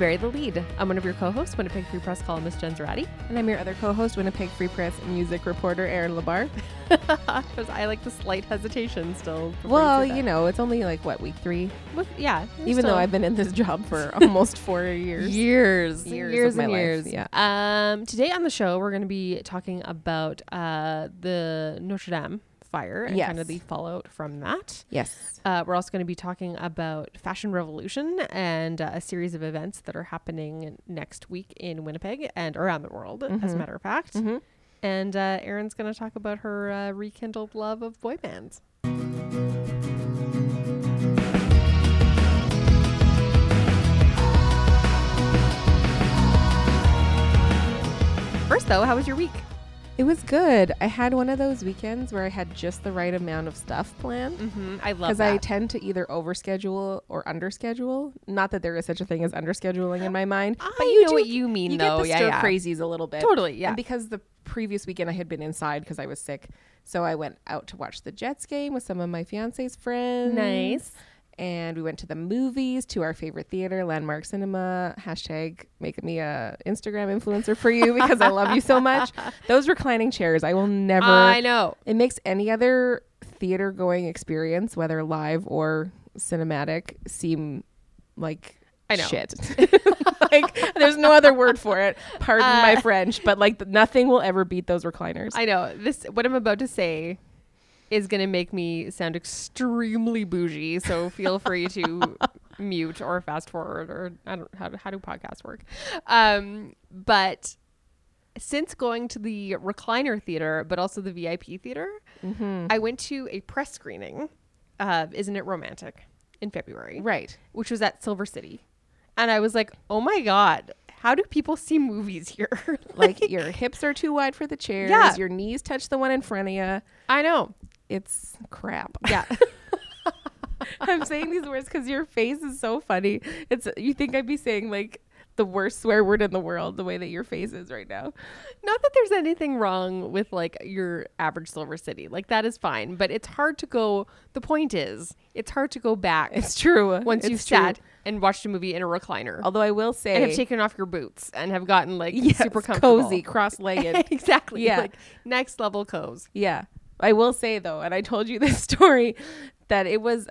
Bury the Lead. I'm one of your co-hosts, Winnipeg Free Press columnist Jen Zoratti. And I'm your other co-host, Winnipeg Free Press music reporter Erin Lebar. Because I like the slight hesitation still. Well, you know, it's only like what week three. Well, yeah. Even though I've been in this job for almost four years. years, Years years, of my and life, years. yeah. Um, today on the show, we're going to be talking about uh, the Notre Dame fire and kind of the fallout from that. Yes. Uh, we're also going to be talking about Fashion Revolution and uh, a series of events that are happening next week in Winnipeg and around the world, as a Mhm. matter of fact. Mm-hmm. And uh, Erin's going to talk about her uh, rekindled love of boy bands. First, though, how was your week? It was good. I had one of those weekends where I had just the right amount of stuff planned. Mm-hmm. I love that. Because. I tend to either overschedule or underschedule. Not that there is such a thing as underscheduling in my mind, I but you know do. what you mean, you though. get the yeah, stir yeah. crazies a little bit. Totally, yeah. And because the previous weekend I had been inside because I was sick, so I went out to watch the Jets game with some of my fiance's friends. Nice. And we went to the movies, to our favorite theater, Landmark Cinema. Hashtag make me a Instagram influencer for you because I love you so much. Those reclining chairs, I will never. I know. it makes any other theater going experience, whether live or cinematic, seem like I know. shit. like there's no other word for it. Pardon my Uh, French, but like nothing will ever beat those recliners. I know this. What I'm about to say is going to make me sound extremely bougie. So feel free to mute or fast forward or I don't how how do podcasts work. Um, but since going to the recliner theater, but also the VIP theater, mm-hmm. I went to a press screening of Isn't It Romantic in February, Right. which was at Silver City, and I was like, oh my god. How do people see movies here? Like your hips are too wide for the chairs. Yeah. Your knees touch the one in front of you. I know. It's crap. Yeah. I'm saying these words because your face is so funny. It's you think I'd be saying like the worst swear word in the world the way that your face is right now. Not that there's anything wrong with like your average Silver City. Like that is fine, but it's hard to go the point is, it's hard to go back It's true. once It's you've true. sat and watched a movie in a recliner Although I will say and have taken off your boots and have gotten like yes, super comfortable. cozy, cross-legged. exactly. Yeah. Like next level cozy. yeah. I will say though, and I told you this story that it was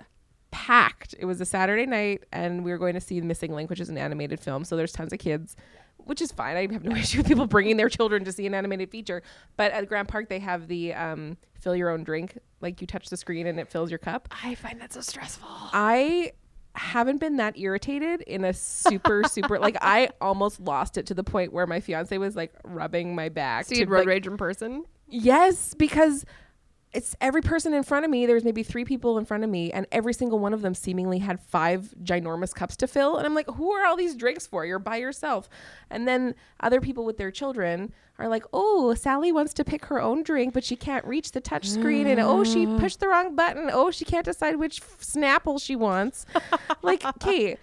packed. It was a Saturday night and we were going to see The Missing Link, which is an animated film. So there's tons of kids, which is fine. I have no issue with people bringing their children to see an animated feature. But at Grant Park they have the um, fill your own drink. Like you touch the screen and it fills your cup. I find that so stressful. I haven't been that irritated in a super super like I almost lost it to the point where my fiance was like rubbing my back. So you had road like, rage in person? Yes, because it's every person in front of me. There was maybe three people in front of me, and every single one of them seemingly had five ginormous cups to fill. And I'm like, who are all these drinks for? You're by yourself. And then other people with their children are like, oh, Sally wants to pick her own drink, but she can't reach the touch screen. And oh, she pushed the wrong button. Oh, she can't decide which f- Snapple she wants. like, okay.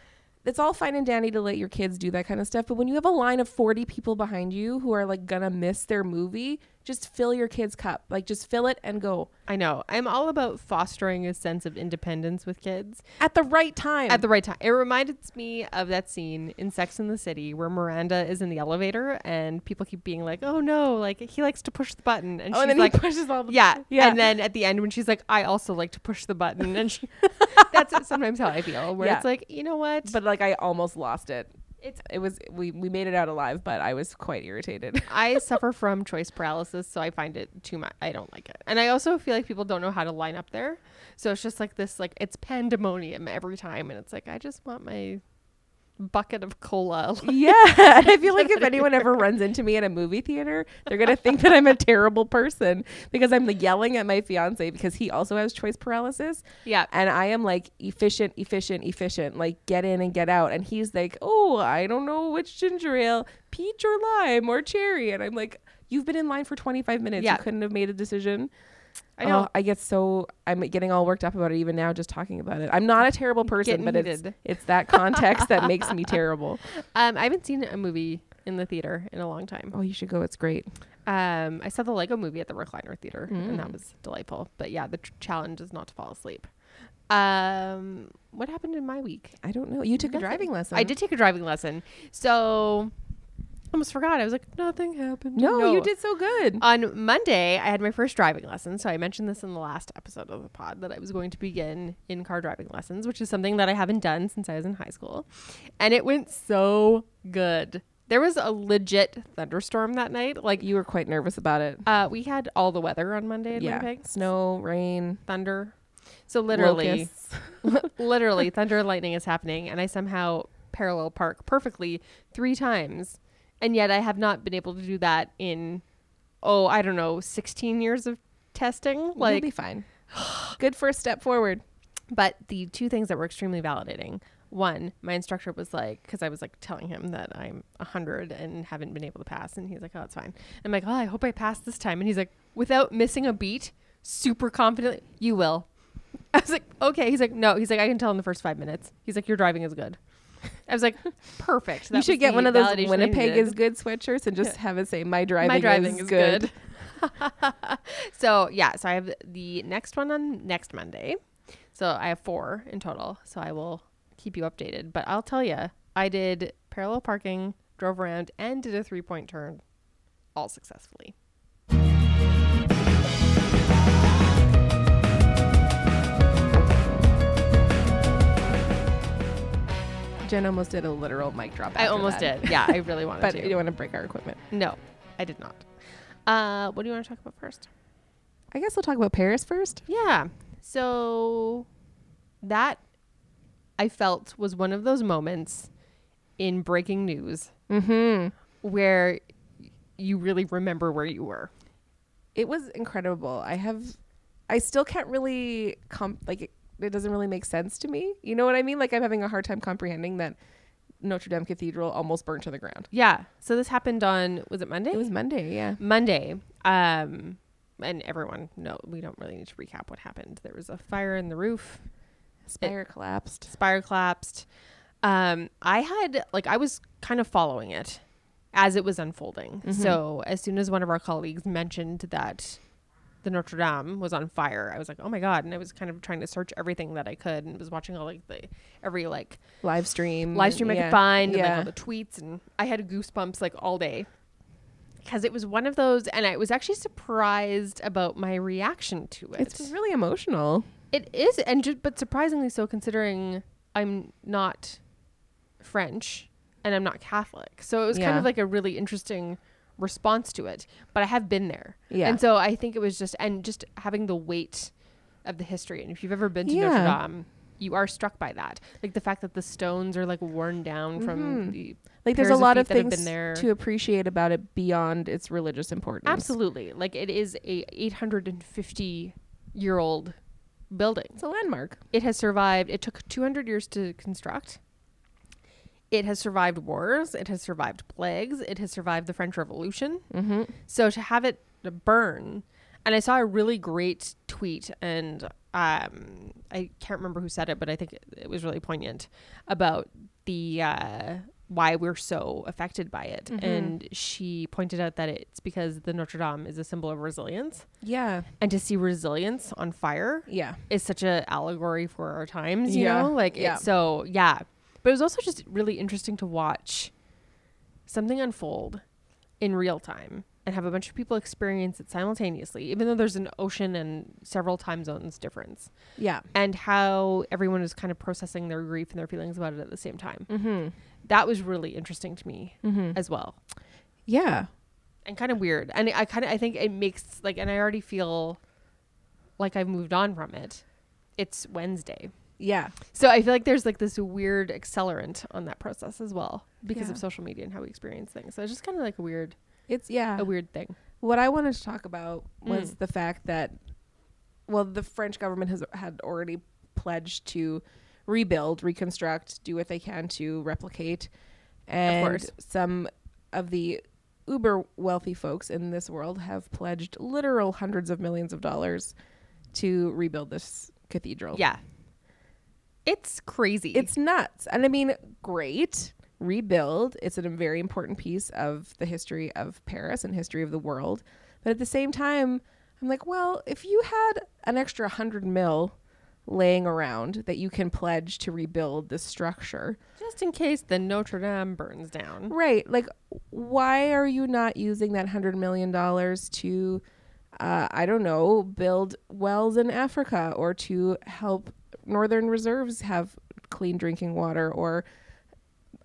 It's all fine and dandy to let your kids do that kind of stuff, but when you have a line of 40 people behind you who are like gonna miss their movie, just fill your kid's cup. Like just fill it and go I know. I'm all about fostering a sense of independence with kids. at the right time. at the right time. It reminded me of that scene in Sex and the City where Miranda is in the elevator and people keep being like, "Oh no, like he likes to push the button," and oh, she's and then like, he pushes all the "Yeah, yeah. And then at the end when she's like, "I also like to push the button," and she, that's sometimes how I feel. Where Yeah. it's like, you know what? but like I almost lost it. It's It was we we made it out alive, but I was quite irritated. I suffer from choice paralysis, so I find it too much. I don't like it, and I also feel like people don't know how to line up there. So it's just like this, like it's pandemonium every time, and it's like I just want my bucket of cola. yeah, and I feel like if anyone ever runs into me at a movie theater, they're gonna think that I'm a terrible person because I'm yelling at my fiance because he also has choice paralysis. yeah, and I am like efficient, efficient, efficient, like get in and get out. And he's like, oh, I don't know which ginger ale, peach or lime or cherry. And I'm like, you've been in line for 25 minutes. Yeah. You couldn't have made a decision. I know. Oh, I get so I'm getting all worked up about it even now just talking about it. I'm not a terrible person, but it's it's that context that makes me terrible. Um, I haven't seen a movie in the theater in a long time. Oh, you should go. It's great. Um, I saw the Lego movie at the recliner theater, and that Mm. was delightful. But yeah, the tr- challenge is not to fall asleep. Um, what happened in my week? I don't know. You took Nothing. a driving lesson. I did take a driving lesson. So almost forgot. I was like, nothing happened. No, you did so good. On Monday, I had my first driving lesson. So I mentioned this in the last episode of the pod that I was going to begin in car driving lessons, which is something that I haven't done since I was in high school. And it went so good. There was a legit thunderstorm that night. Like, You were quite nervous about it. uh, we had all the weather on Monday in yeah. Winnipeg. Snow, rain, Thunder. So literally, literally thunder and lightning is happening and i somehow parallel park perfectly three times and yet i have not been able to do that in oh i don't know 16 years of testing You'll like be fine. good first step forward. but the two things that were extremely validating one my instructor was like because i was like telling him that i'm 100 and haven't been able to pass and he's like oh it's fine. I'm like oh i hope i pass this time. And he's like without missing a beat super confidently you will. I was like okay. He's like no. He's like i can tell in the first five minutes. He's like your driving is good i was like perfect you should get one of those Winnipeg is good sweatshirts and just have it say my driving, my driving is, is good. good. so yeah, so I have the next one on next Monday. So I have four in total. So I will keep you updated. But I'll tell you, I did parallel parking, drove around, and did a three point turn, all successfully. Jen almost did a literal mic drop. I almost that. did. Yeah, I really wanted but to. But you don't want to break our equipment. no, I did not. Uh, what do you want to talk about first? I guess we'll talk about Paris first. Yeah. So that I felt was one of those moments in breaking news Mm-hmm. where you really remember where you were. It was incredible. I have, I still can't really comp like it, it doesn't really make sense to me. You know what I mean? Like I'm having a hard time comprehending that Notre Dame Cathedral almost burned to the ground. Yeah. So this happened on was it Monday? It was Monday, yeah. Monday. Um and everyone no we don't really need to recap what happened. There was a fire in the roof. Spire collapsed. spire collapsed. Um, I had like I was kind of following it as it was unfolding. Mhm. So as soon as one of our colleagues mentioned that the Notre Dame was on fire, I was like, oh my god! And I was kind of trying to search everything that I could, and was watching all like the every like Live stream. live stream I could find, and like Yeah. all the tweets, and I had goosebumps like all day because it was one of those, and I was actually surprised about my reaction to it. It's really emotional. It is, and just, but surprisingly so, considering I'm not French and I'm not Catholic. So it was kind of like a really interesting response to it. But I have been there, Yeah. and so I think it was just and just having the weight of the history. And if you've ever been to Notre Dame, you are struck by that, like the fact that the stones are like worn down from Mhm. the like there's a of lot of that have been things to appreciate about it beyond its religious importance. absolutely like it is a 850 year old building. It's a landmark. It has survived. It took 200 years to construct. It has survived wars. It has survived plagues. It has survived the French Revolution. Mm-hmm. So to have it burn, and I saw a really great tweet, and um, I can't remember who said it, but I think it, was really poignant about the uh, why we're so affected by it. Mhm. And she pointed out that it's because the Notre Dame is a symbol of resilience, Yeah. and to see resilience on fire Yeah. is such a allegory for our times, you Yeah. know? Like Yeah. it's so yeah. But it was also just really interesting to watch something unfold in real time and have a bunch of people experience it simultaneously, even though there's an ocean and several time zones difference. Yeah. And how everyone is kind of processing their grief and their feelings about it at the same time. Mm-hmm. That was really interesting to me Mm-hmm. as well. Yeah. And kind of weird. And I kind of I think it makes like and I already feel like I've moved on from it. It's Wednesday. Yeah. So I feel like there's like this weird accelerant on that process as well because Yeah. of social media and how we experience things. So it's just kind of like a weird, It's yeah. a weird thing. What I wanted to talk about was Mm. the fact that, well, the French government has had already pledged to rebuild, reconstruct, do what they can to replicate, and course. some of the uber wealthy folks in this world have pledged literal hundreds of millions of dollars to rebuild this cathedral. Yeah. It's crazy. It's nuts. And I mean, great. Rebuild. It's a very important piece of the history of Paris and history of the world. But at the same time, I'm like, well, if you had an extra hundred mil laying around that you can pledge to rebuild this structure. Just in case the Notre Dame burns down. Right. Like, why are you not using that $100 million to, uh, I don't know, build wells in Africa or to help Northern Reserves have clean drinking water or,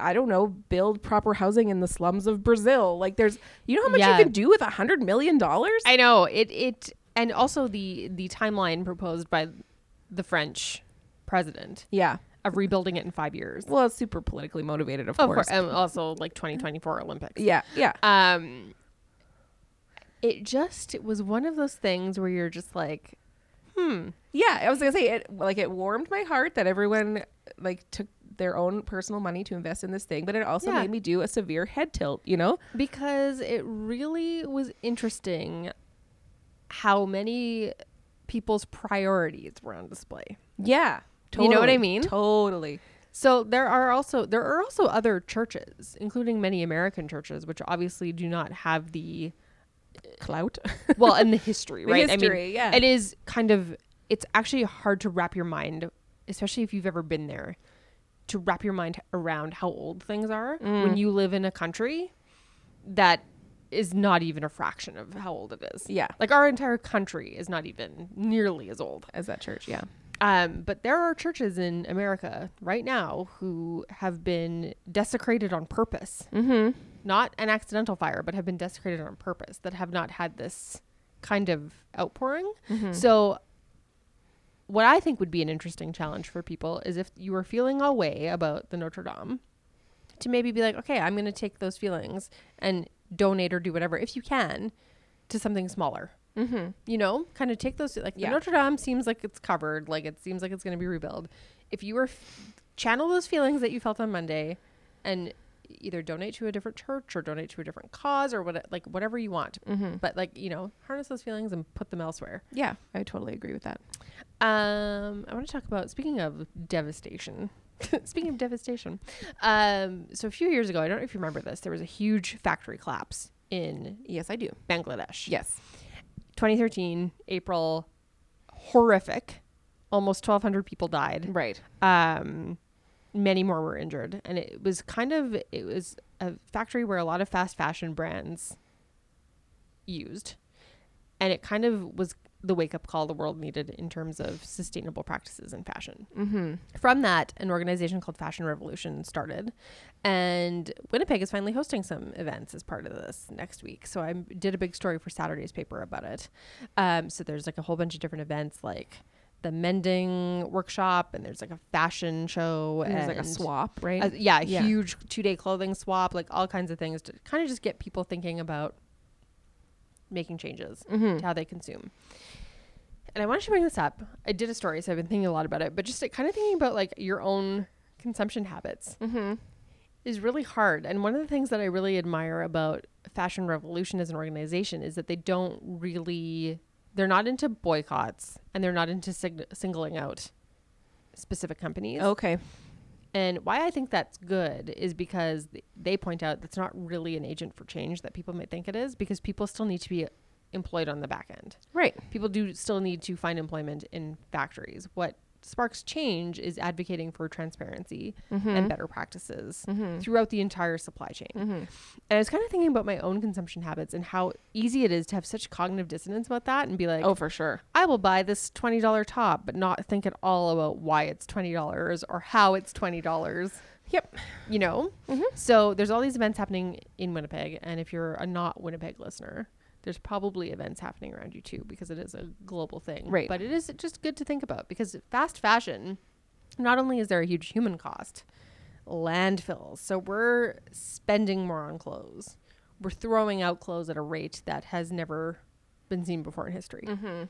I don't know, build proper housing in the slums of Brazil? Like, there's, you know how much Yeah. you can do with a $100 million? I know it. It and also the the timeline proposed by the French president yeah. of rebuilding it in five years. Well, it's super politically motivated, of, Of course. and also like 2024 Olympics. Yeah. Yeah. Um, it just it was one of those things where you're just like, hmm, Yeah, I was gonna say it. Like it warmed my heart that everyone like took their own personal money to invest in this thing, but it also Yeah. made me do a severe head tilt. You know? because it really was interesting how many people's priorities were on display. Yeah. totally, You know what I mean? Totally. So there are also there are also other churches, including many American churches, which obviously do not have the Clout. well in the history, The right? I mean, yeah. it is kind of it's actually hard to wrap your mind, especially if you've ever been there, to wrap your mind around how old things are Mm. when you live in a country that is not even a fraction of how old it is. yeah. Like our entire country is not even nearly as old. As that church. Yeah. Um, but there are churches in America right now who have been desecrated on purpose. Mm-hmm. Not an accidental fire, but have been desecrated on purpose that have not had this kind of outpouring. Mm-hmm. So, what I think would be an interesting challenge for people is if you were feeling a way about the Notre Dame, to maybe be like, okay, I'm going to take those feelings and donate or do whatever, if you can, to something smaller Mm-hmm. you know kind of take those like Yeah. notre dame seems like it's covered like it seems like it's going to be rebuilt if you were f- channel those feelings that you felt on monday and either donate to a different church or donate to a different cause or what like whatever you want Mm-hmm. but like you know harness those feelings and put them elsewhere Yeah, I totally agree with that. um i want to talk about speaking of devastation speaking of devastation um so a few years ago i don't know if you remember this there was a huge factory collapse in Yes, I do. bangladesh Yes. 2013 april horrific almost 1200 people died Right. um many more were injured. And it was kind of it was a factory where a lot of fast fashion brands used. And it kind of was the wake up call the world needed in terms of sustainable practices in fashion. Mm-hmm. from that an organization called fashion revolution started. And winnipeg is finally hosting some events as part of this next week. So i did a big story for saturday's paper about it. Um, so there's like a whole bunch of different events like the mending workshop and there's like a fashion show and There's like a swap, right? a- yeah, a Yeah. huge two day clothing swap, like all kinds of things to kind of just get people thinking about making changes mm-hmm. to how they consume. And I wanted to bring this up. I did a story, so I've been thinking a lot about it, but just kind of thinking about like your own consumption habits Mm-hmm. is really hard. And one of the things that I really admire about Fashion Revolution as an organization is that they don't really, they're not into boycotts and they're not into sig- singling out specific companies. Okay. And why I think that's good is because they point out that's not really an agent for change that people might think it is because people still need to be employed on the back end. Right. People do still need to find employment in factories. What sparks change is advocating for transparency Mm-hmm. and better practices Mm-hmm. throughout the entire supply chain. Mm-hmm. And I was kind of thinking about my own consumption habits and how easy it is to have such cognitive dissonance about that and be like, Oh, for sure. I will buy this $20 top, but not think at all about why it's $20 or how it's $20. Yep. You know? Mhm. So there's all these events happening in Winnipeg. And if you're a not Winnipeg listener, there's probably events happening around you too because it is a global thing. Right. But it is just good to think about because fast fashion, not only is there a huge human cost, landfills. So we're spending more on clothes. We're throwing out clothes at a rate that has never been seen before in history. Mm-hmm.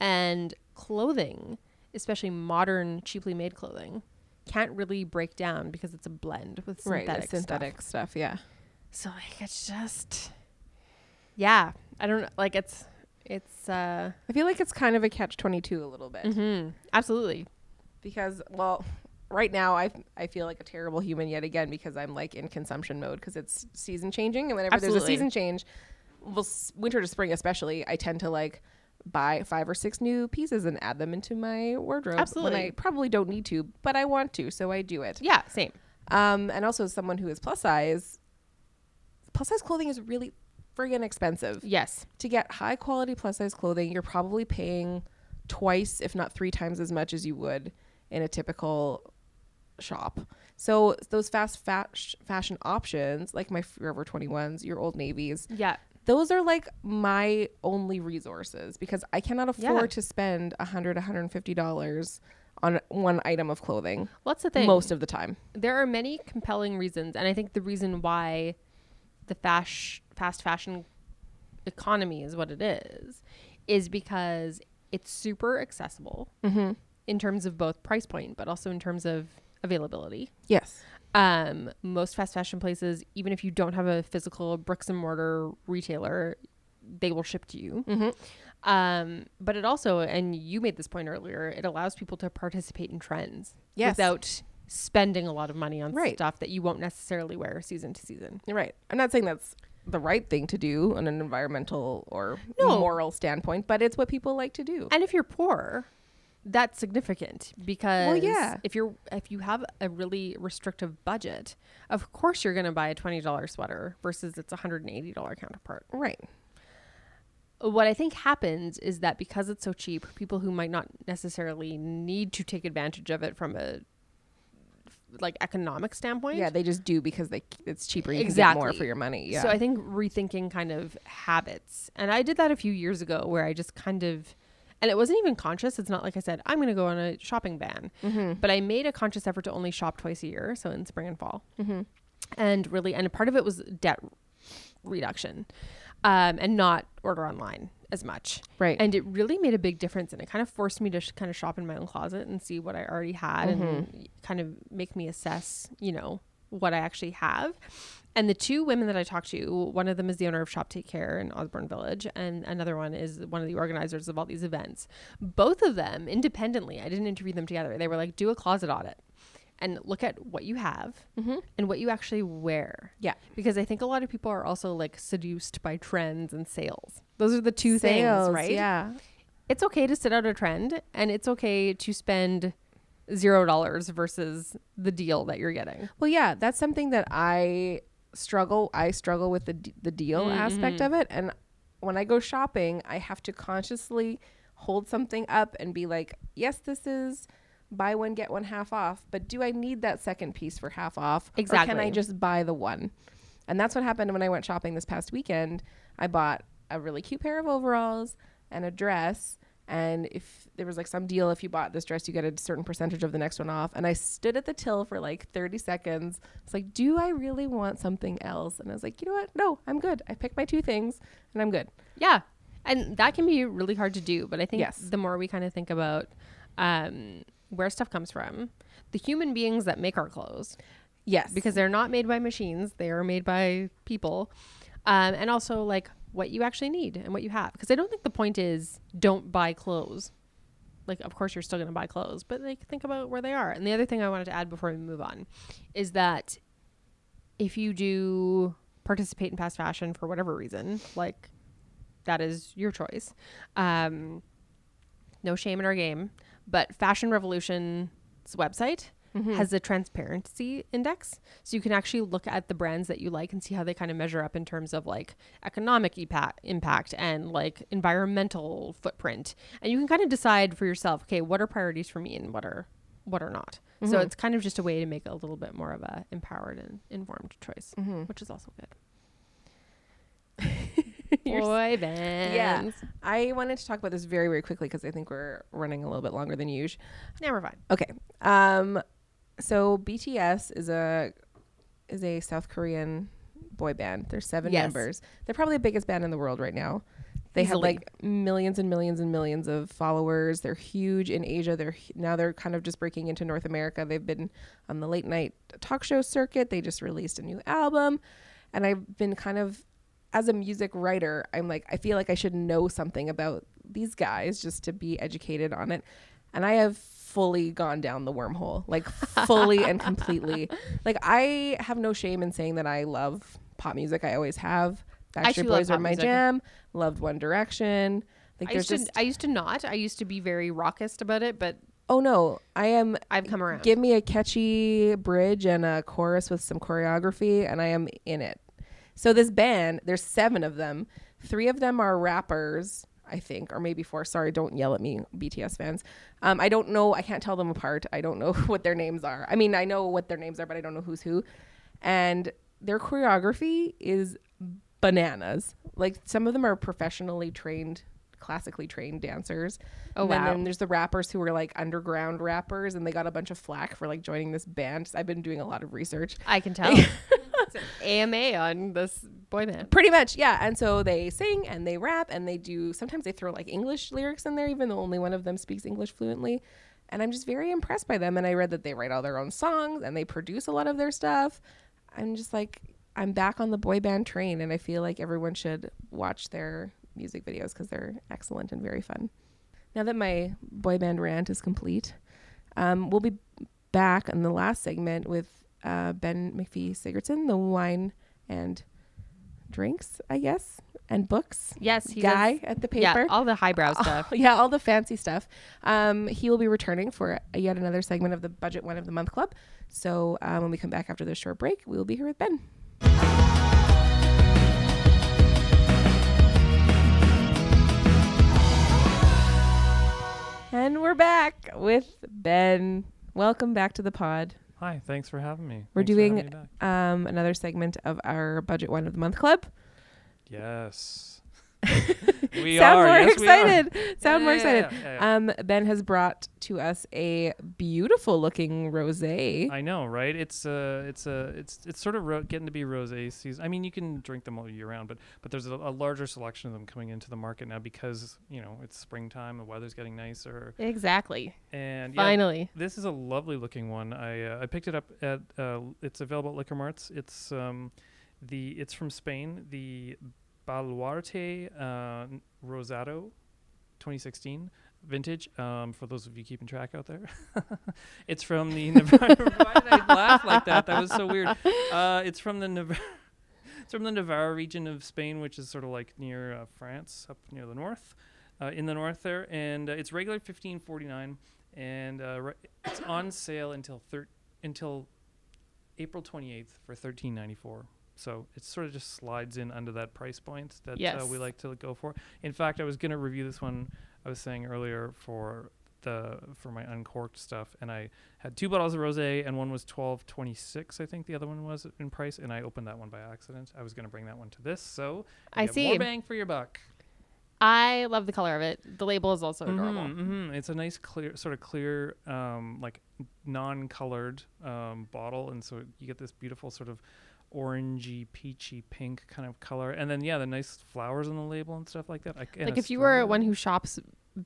And clothing, especially modern, cheaply made clothing, can't really break down because it's a blend with Right. synthetic, the synthetic stuff. Yeah. So like it's just, yeah, I don't. Like it's it's uh, I feel like it's kind of a catch twenty two a little bit mhm, absolutely. because well. Right now, I I feel like a terrible human yet again because I'm like in consumption mode because it's season changing and whenever there's a season change, well, s- winter to spring especially, I tend to like buy five or six new pieces and add them into my wardrobe when I probably don't need to, but I want to, so I do it. Yeah, same. Um, and also as someone who is plus size, plus size clothing is really friggin' expensive. Yes. To get high quality plus size clothing, you're probably paying twice, if not three times as much as you would in a typical shop. So those fast fash- fashion options, like my Forever 21s, your Old Navies, Yeah. those are like my only resources because I cannot afford Yeah. to spend a hundred, $150 on one item of clothing What's the thing. most of the time. there are many compelling reasons, and I think the reason why the fast fast fashion economy is what it is is because it's super accessible Mm-hmm. in terms of both price point, but also in terms of availability. Yes. Um, most fast fashion places, even if you don't have a physical bricks and mortar retailer, they will ship to you. Mm-hmm. Um, but it also, and you made this point earlier, it allows people to participate in trends Yes. without spending a lot of money on Right. stuff that you won't necessarily wear season to season. Right. I'm not saying that's the right thing to do on an environmental or No. moral standpoint, but it's what people like to do. And if you're poor, that's significant because yeah. if you're if you have a really restrictive budget, of course you're going to buy a twenty dollar sweater versus its hundred and eighty dollar counterpart. Right. What I think happens is that because it's so cheap, people who might not necessarily need to take advantage of it from a like economic standpoint, Yeah, they just do because they it's cheaper. You can get more for your money. Yeah. So I think rethinking kind of habits. And I did that a few years ago where I just kind of and it wasn't even conscious. It's not like I said, I'm going to go on a shopping ban. mm-hmm. But I made a conscious effort to only shop twice a year, so in spring and fall. Mm-hmm. And really and part of it was debt reduction. Um, and not order online as much. Right. And it really made a big difference. And it kind of forced me to sh- kind of shop in my own closet and see what I already had Mm-hmm. and kind of make me assess, you know, what I actually have. And the two women that I talked to, one of them is the owner of Shop Take Care in Osborne Village, and another one is one of the organizers of all these events. Both of them, independently, I didn't interview them together. They were like, do a closet audit and look at what you have mm-hmm. and what you actually wear. Yeah. Because I think a lot of people are also like seduced by trends and sales. Those are the two Sales, things, right? Yeah. It's okay to sit out a trend and it's okay to spend zero dollars versus the deal that you're getting. Well, yeah, that's something that I struggle. I struggle with the the deal aspect Mm-hmm. of it, and when I go shopping, I have to consciously hold something up and be like, "Yes, this is." Buy one get one half off, but do I need that second piece for half off? Or can I just buy the one? And that's what happened when I went shopping this past weekend. I bought a really cute pair of overalls and a dress. And if there was like some deal, if you bought this dress, you get a certain percentage of the next one off. And I stood at the till for like 30 seconds. It's like, do I really want something else? And I was like, you know what? No, I'm good. I picked my two things and I'm good. Yeah. And that can be really hard to do, but I think Yes. the more we kind of think about um, where stuff comes from, the human beings that make our clothes, Yes. because they're not made by machines they are made by people. Um, and also like what you actually need and what you have. Because i don't think the point is don't buy clothes. Like of course you're still going to buy clothes but like think about where they are. And the other thing i wanted to add before we move on is that if you do participate in fast fashion for whatever reason like that is your choice um, no shame in our game but fashion revolution's website Mhm. has a transparency index. So you can actually look at the brands that you like and see how they kind of measure up in terms of like economic epa- impact and like environmental footprint. And you can kind of decide for yourself, okay, what are priorities for me and what are what are not. So Mhm. it's kind of just a way to make a little bit more of a empowered and informed choice, Mhm. which is also good. Boy bands. Yeah. I wanted to talk about this very, very quickly because I think we're running a little bit longer than usual. Yeah, we're fine. Okay. Um, so BTS is a is a South Korean boy band. There's seven Yes. members. They're probably the biggest band in the world right now. They have like millions and millions and millions of followers. They're huge in Asia. They're now they're kind of just breaking into North America. They've been on the late night talk show circuit. They just released a new album, and I've been kind of as a music writer, I'm like I feel like I should know something about these guys just to be educated on it. And I have fully gone down the wormhole, like fully and completely. Like I have no shame in saying that I love pop music. I always have. Backstreet Boys are my music. jam. Loved One Direction. Like I used, just to, I used to not. I used to be very raucous about it, but oh no, I am. I've come around. Give me a catchy bridge and a chorus with some choreography, and I am in it. So this band, there's seven of them. Three of them are rappers, I think, or maybe four. Sorry, don't yell at me, BTS fans. Um, I don't know. I can't tell them apart. I don't know what their names are. I mean, I know what their names are, but I don't know who's who. And their choreography is bananas. Like some of them are professionally trained, classically trained dancers. Oh, and then, wow. then there's the rappers who are like underground rappers, and they got a bunch of flack for like joining this band. I've been doing a lot of research. I can tell. it's an AMA on this boy band. Pretty much, yeah. And so they sing and they rap and they do. Sometimes they throw like English lyrics in there, even though only one of them speaks English fluently. And I'm just very impressed by them. And I read that they write all their own songs and they produce a lot of their stuff. I'm just like, I'm back on the boy band train, and I feel like everyone should watch their music videos because they're excellent and very fun. Now that my boy band rant is complete, um, we'll be back in the last segment with uh, Ben MacPhee-Sigurdson, the wine and drinks, I guess, and books Yes, he guy does. at the paper. Yeah, all the highbrow stuff. yeah, all the fancy stuff. Um, he will be returning for yet another segment of the Budget Wine of the Month Club. So um, when we come back after this short break, we will be here with Ben. And we're back with Ben. Welcome back to the pod. Hi, thanks for having me. We're Thanks doing-. Um, another segment of our Budget Wine of the Month Club. Yes. we Sound are. more yes, excited. Sound more Yeah, yeah, excited. yeah, yeah. Um, Ben has brought to us a beautiful looking rosé. I know, right? It's uh, it's uh, it's it's sort of ro- getting to be rosé season. I mean, you can drink them all year round, but but there's a, a larger selection of them coming into the market now because you know it's springtime, the weather's getting nicer, Exactly. and yeah, Finally. this is a lovely looking one. I uh, I picked it up at uh, it's available at Liquor Marts. It's um the it's from Spain. The Baluarte uh, Rosado, 2016 vintage. Um, for those of you keeping track out there, it's from the Navarre. Why did I laugh like that? That was so weird. Uh, it's from the Navarre. It's from the Navarre region of Spain, which is sort of like near uh, France, up near the north, uh, in the north there, and uh, it's regular fifteen forty nine, and uh, it's on sale until thir- until April twenty eighth for thirteen ninety four. So it sort of just slides in under that price point that uh, we like to go for. In fact, I was gonna review this one. I was saying earlier for the for my uncorked stuff, and I had two bottles of rosé, and one was twelve twenty six. I think the other one was in price, and I opened that one by accident. I was gonna bring that one to this, so I see. more bang for your buck. I love the color of it. The label is also adorable. hmm It's a nice, clear, sort of clear, um, like non-colored um, bottle, and so you get this beautiful sort of orangey, peachy, pink kind of color, and then yeah, the nice flowers on the label and stuff like that. I, Like if you were one who shops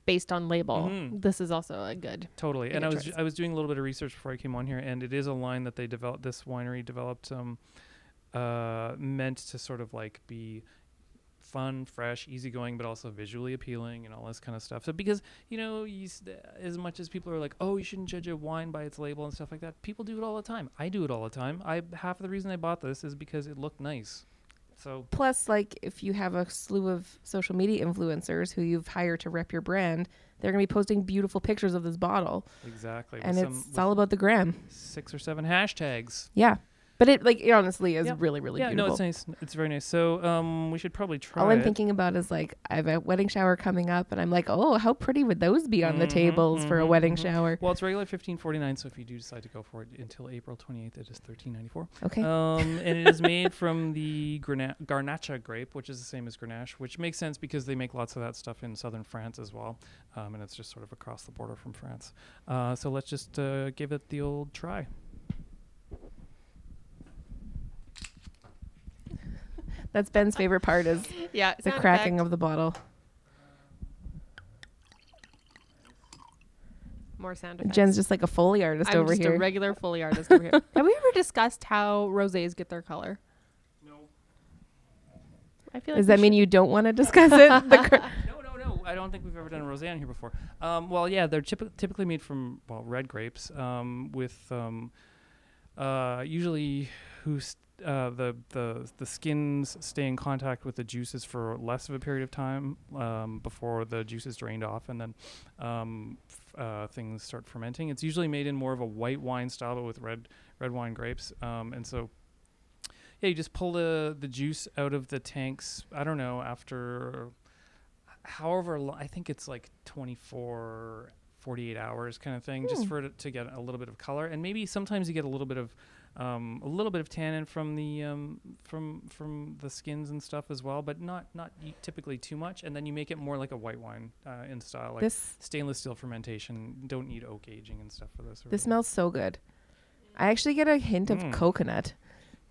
based on label, Mhm. this is also a good. Totally. And I was choice. I was doing a little bit of research before I came on here, and it is a line that they developed. This winery developed, um, uh, meant to sort of like be fun, fresh, easygoing, but also visually appealing and all this kind of stuff. So because you know, you, s- as much as people are like, oh, you shouldn't judge a wine by its label and stuff like that, people do it all the time. I do it all the time. I half of the reason I bought this is because it looked nice. So Plus, like if you have a slew of social media influencers who you've hired to rep your brand, they're gonna be posting beautiful pictures of this bottle, exactly, and it's all about the gram. six or seven hashtags. Yeah, but it like it honestly is Yeah. really really yeah, beautiful. no, it's nice. It's very nice. So um, we should probably try. All I'm it. thinking about is like I have a wedding shower coming up, and I'm like, oh, how pretty would those be on the Mhm, tables for a mhm, wedding mhm. shower? Well, it's regular fifteen forty nine. So if you do decide to go for it until April twenty eighth, it is thirteen ninety four. Okay, Um, and it is made from the Grana- Garnacha grape, which is the same as Grenache, which makes sense because they make lots of that stuff in southern France as well, um, and it's just sort of across the border from France. Uh, so let's just uh, give it the old try. That's Ben's favorite part is Yeah, the cracking of the bottle. more sound effects. Jen's just like a foley artist I'm over just here. a regular Foley artist over here. Have we ever discussed how rosés get their color? No, I feel like Does we that mean should. you don't want to discuss it? The cr- no, no, no. I don't think we've ever done a rosé on here before. Um, well, yeah, they're typi- typically made from well red grapes um, with um, uh, usually Hus- uh, the the the skins stay in contact with the juices for less of a period of time um, before the juice is drained off, and then um, f- uh, things start fermenting. It's usually made in more of a white wine style, but with red red wine grapes. Um, and so, yeah, you just pull the the juice out of the tanks. I don't know after however lo- I think it's like 24 48 hours kind of thing just Hmm. for it to get a little bit of color and maybe sometimes you get a little bit of um, a little bit of tannin from the um, from from the skins and stuff as well but not not typically too much and then you make it more like a white wine uh, in style like this stainless steel fermentation don't need oak aging and stuff for this this smells so good. I actually get a hint of Mm. coconut.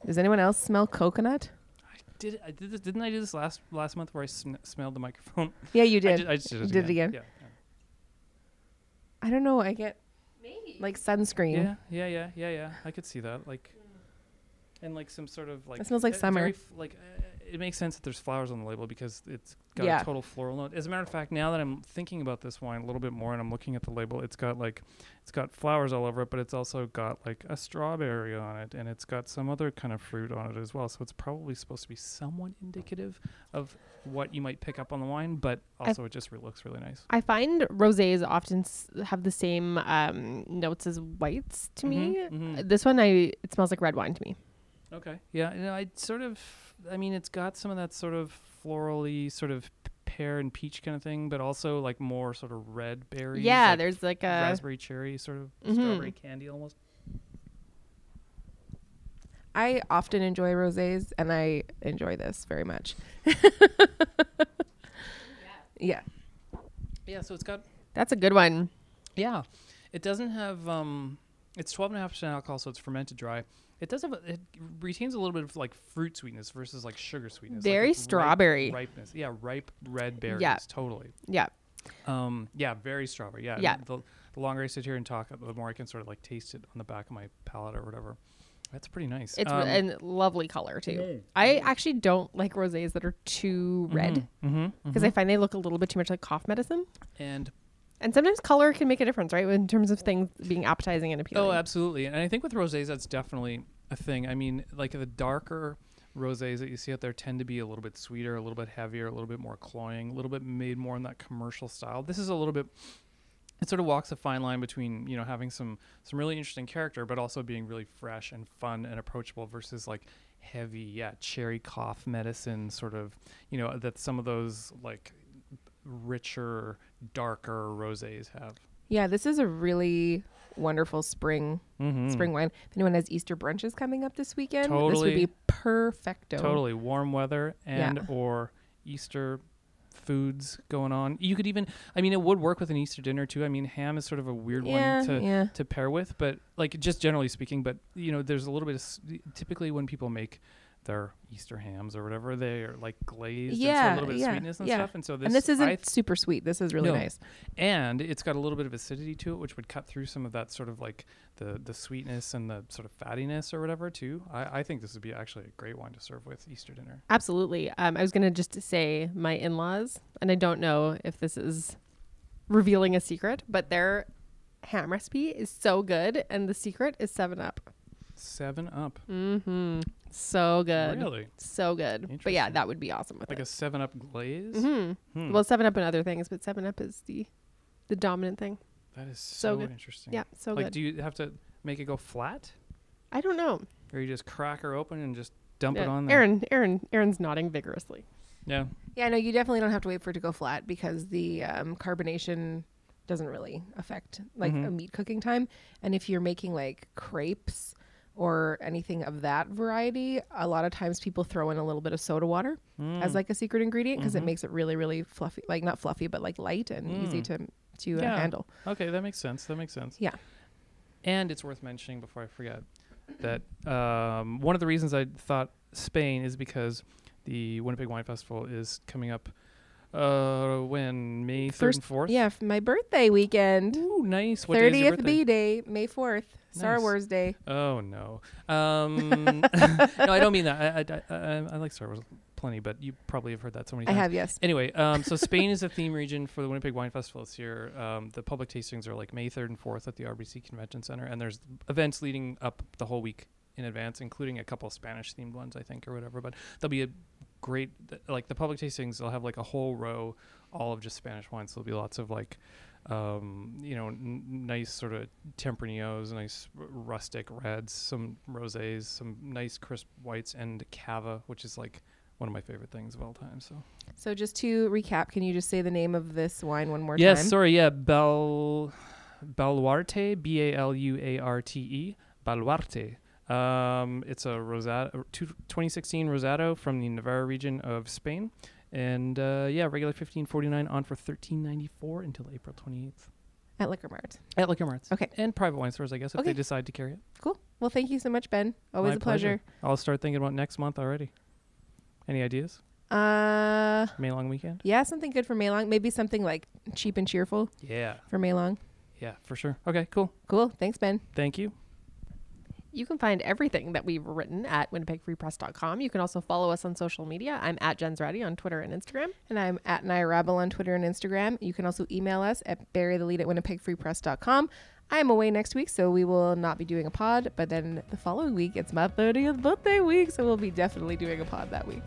Does anyone else smell coconut? I did I did this, didn't I do this last last month where I sn- smelled the microphone Yeah, you I, did. I just did it, You did it again. again. Yeah, I don't know. I get. Like sunscreen. yeah yeah yeah yeah yeah I could see that like and like some sort of like It smells like uh, summer. f- like uh, it makes sense that there's flowers on the label because it's got Yeah. a total floral note. As a matter of fact, now that I'm thinking about this wine a little bit more and I'm looking at the label, it's got like it's got flowers all over it, but it's also got like a strawberry on it and it's got some other kind of fruit on it as well. So it's probably supposed to be somewhat indicative of what you might pick up on the wine, but also it just re- looks really nice. I find rosés often s- have the same um, notes as whites to me. Mhm, mhm. Uh, This one, I it smells like red wine to me. Okay. Yeah, you know, I sort of I mean it's got some of that sort of florally sort of pear and peach kind of thing, but also like more sort of red berries. yeah, like there's like a raspberry cherry sort of Mhm. strawberry candy almost. I often enjoy rosés, and I enjoy this very much. yeah. Yeah, so it's got that's a good one. yeah. It doesn't have um it's 12.5% alcohol so it's fermented dry. It does have a, it retains a little bit of like fruit sweetness versus like sugar sweetness. like Very ripe- strawberry. ripeness. Yeah, ripe red berries Yeah. totally. Yeah, Um, yeah, very strawberry. Yeah, Yeah. The, the longer I sit here and talk, the more I can sort of like taste it on the back of my palate or whatever. That's pretty nice. it's um, and lovely color too. I actually don't like rosés that are too red Mm-hmm. because I find they look a little bit too much like cough medicine. and And sometimes color can make a difference, right? In terms of things being appetizing and appealing. oh, absolutely. And I think with rosés, that's definitely a thing. I mean, like the darker rosés that you see out there tend to be a little bit sweeter, a little bit heavier, a little bit more cloying, a little bit made more in that commercial style. This is a little bit. It sort of walks a fine line between you know having some some really interesting character, but also being really fresh and fun and approachable versus like heavy, yeah, cherry cough medicine sort of you know that some of those like richer, darker rosés have. Yeah, this is a really wonderful spring Mm-hmm. spring wine. If anyone has Easter brunches coming up this weekend, this would be perfecto. Totally warm weather and Yeah. or Easter foods going on. You could even I mean it would work with an Easter dinner too. I mean ham is sort of a weird Yeah, one to yeah. to pair with, but like just generally speaking, but you know there's a little bit of s- typically when people make their Easter hams or whatever, they are like glazed and so a Yeah, little bit of yeah, sweetness and yeah. stuff. And so this and this isn't th- super sweet. This is really No. nice. and it's got a little bit of acidity to it, which would cut through some of that sort of like the the sweetness and the sort of fattiness or whatever too. I, I think this would be actually a great wine to serve with Easter dinner. Absolutely. Um, I was gonna just say my in-laws, and I don't know if this is revealing a secret, but their ham recipe is so good, and the secret is Seven Up. Seven Up. Mm-hmm. So good. Really? So good. But yeah, Interesting. that would be awesome with Like it. a Seven Up glaze? hmm Hmm. Well, Seven Up and other things, but Seven Up is the the dominant thing. that is so so, good. interesting. Yeah, so like, good. do you have to make it go flat, I don't know. or you just crack her open and just dump it Yeah, on there? Erin, Erin, Erin's nodding vigorously. Yeah. Yeah, no, you definitely don't have to wait for it to go flat because the um, carbonation doesn't really affect like Mhm. a meat cooking time. And if you're making like crepes or anything of that variety, a lot of times people throw in a little bit of soda water as Mm. like a secret ingredient because Mhm. it makes it really, really fluffy, like not fluffy, but like light and easy Mm. to to uh, handle. Okay, that makes sense. That makes sense. Yeah. And it's worth mentioning before I forget that um, one of the reasons I thought Spain is because the Winnipeg Wine Festival is coming up. Uh, when May third and fourth. Yeah, f- my birthday weekend, Ooh, nice. What day is your thirtieth? B day, May fourth, Star Wars Day. Oh no. Um, no, I don't mean that. I, I, I, I like Star Wars plenty, but you probably have heard that so many I times. I have yes. Anyway, um, so Spain is a theme region for the Winnipeg Wine Festival this year. Um, the public tastings are like May 3rd and 4th at the RBC Convention Center, and there's events leading up the whole week in advance, including a couple Spanish themed ones, I think, or whatever. But there'll be a great like the public tastings. They'll have like a whole row, all of just Spanish wines. There'll be lots of like. Um, you know, n- nice sort of tempranillos nice r- rustic reds, some rosés, some nice crisp whites, and cava, which is like one of my favorite things of all time. So So just to recap, can you just say the name of this wine one more yes, time? sorry, yeah, Bal Baluarte, B A L U A R T E, Baluarte. Um, it's a Rosado, 2016 Rosado from the Navarra region of Spain, and uh, yeah, regular 15.49 on for 13.94 until April 28th At Liquor Mart. at Liquor Marts. Okay. and private wine stores, I guess, if Okay. they decide to carry it. Cool. Well, thank you so much, Ben. Always My a pleasure. pleasure. I'll start thinking about next month already. Any ideas? Uh, May long weekend? yeah, something good for Maylong. Maybe something like cheap and cheerful Yeah, for Maylong. yeah, for sure. Okay, cool. Cool. Thanks, Ben. Thank you. You can find everything that we've written at winnipegfreepress.com. You can also follow us on social media. I'm at Jen Zoratti on Twitter and Instagram. And I'm at Rabble on Twitter and Instagram. You can also email us at burythelead at winnipegfreepress.com. I'm away next week, so we will not be doing a pod. But then the following week, it's my 30th birthday week, so we'll be definitely doing a pod that week.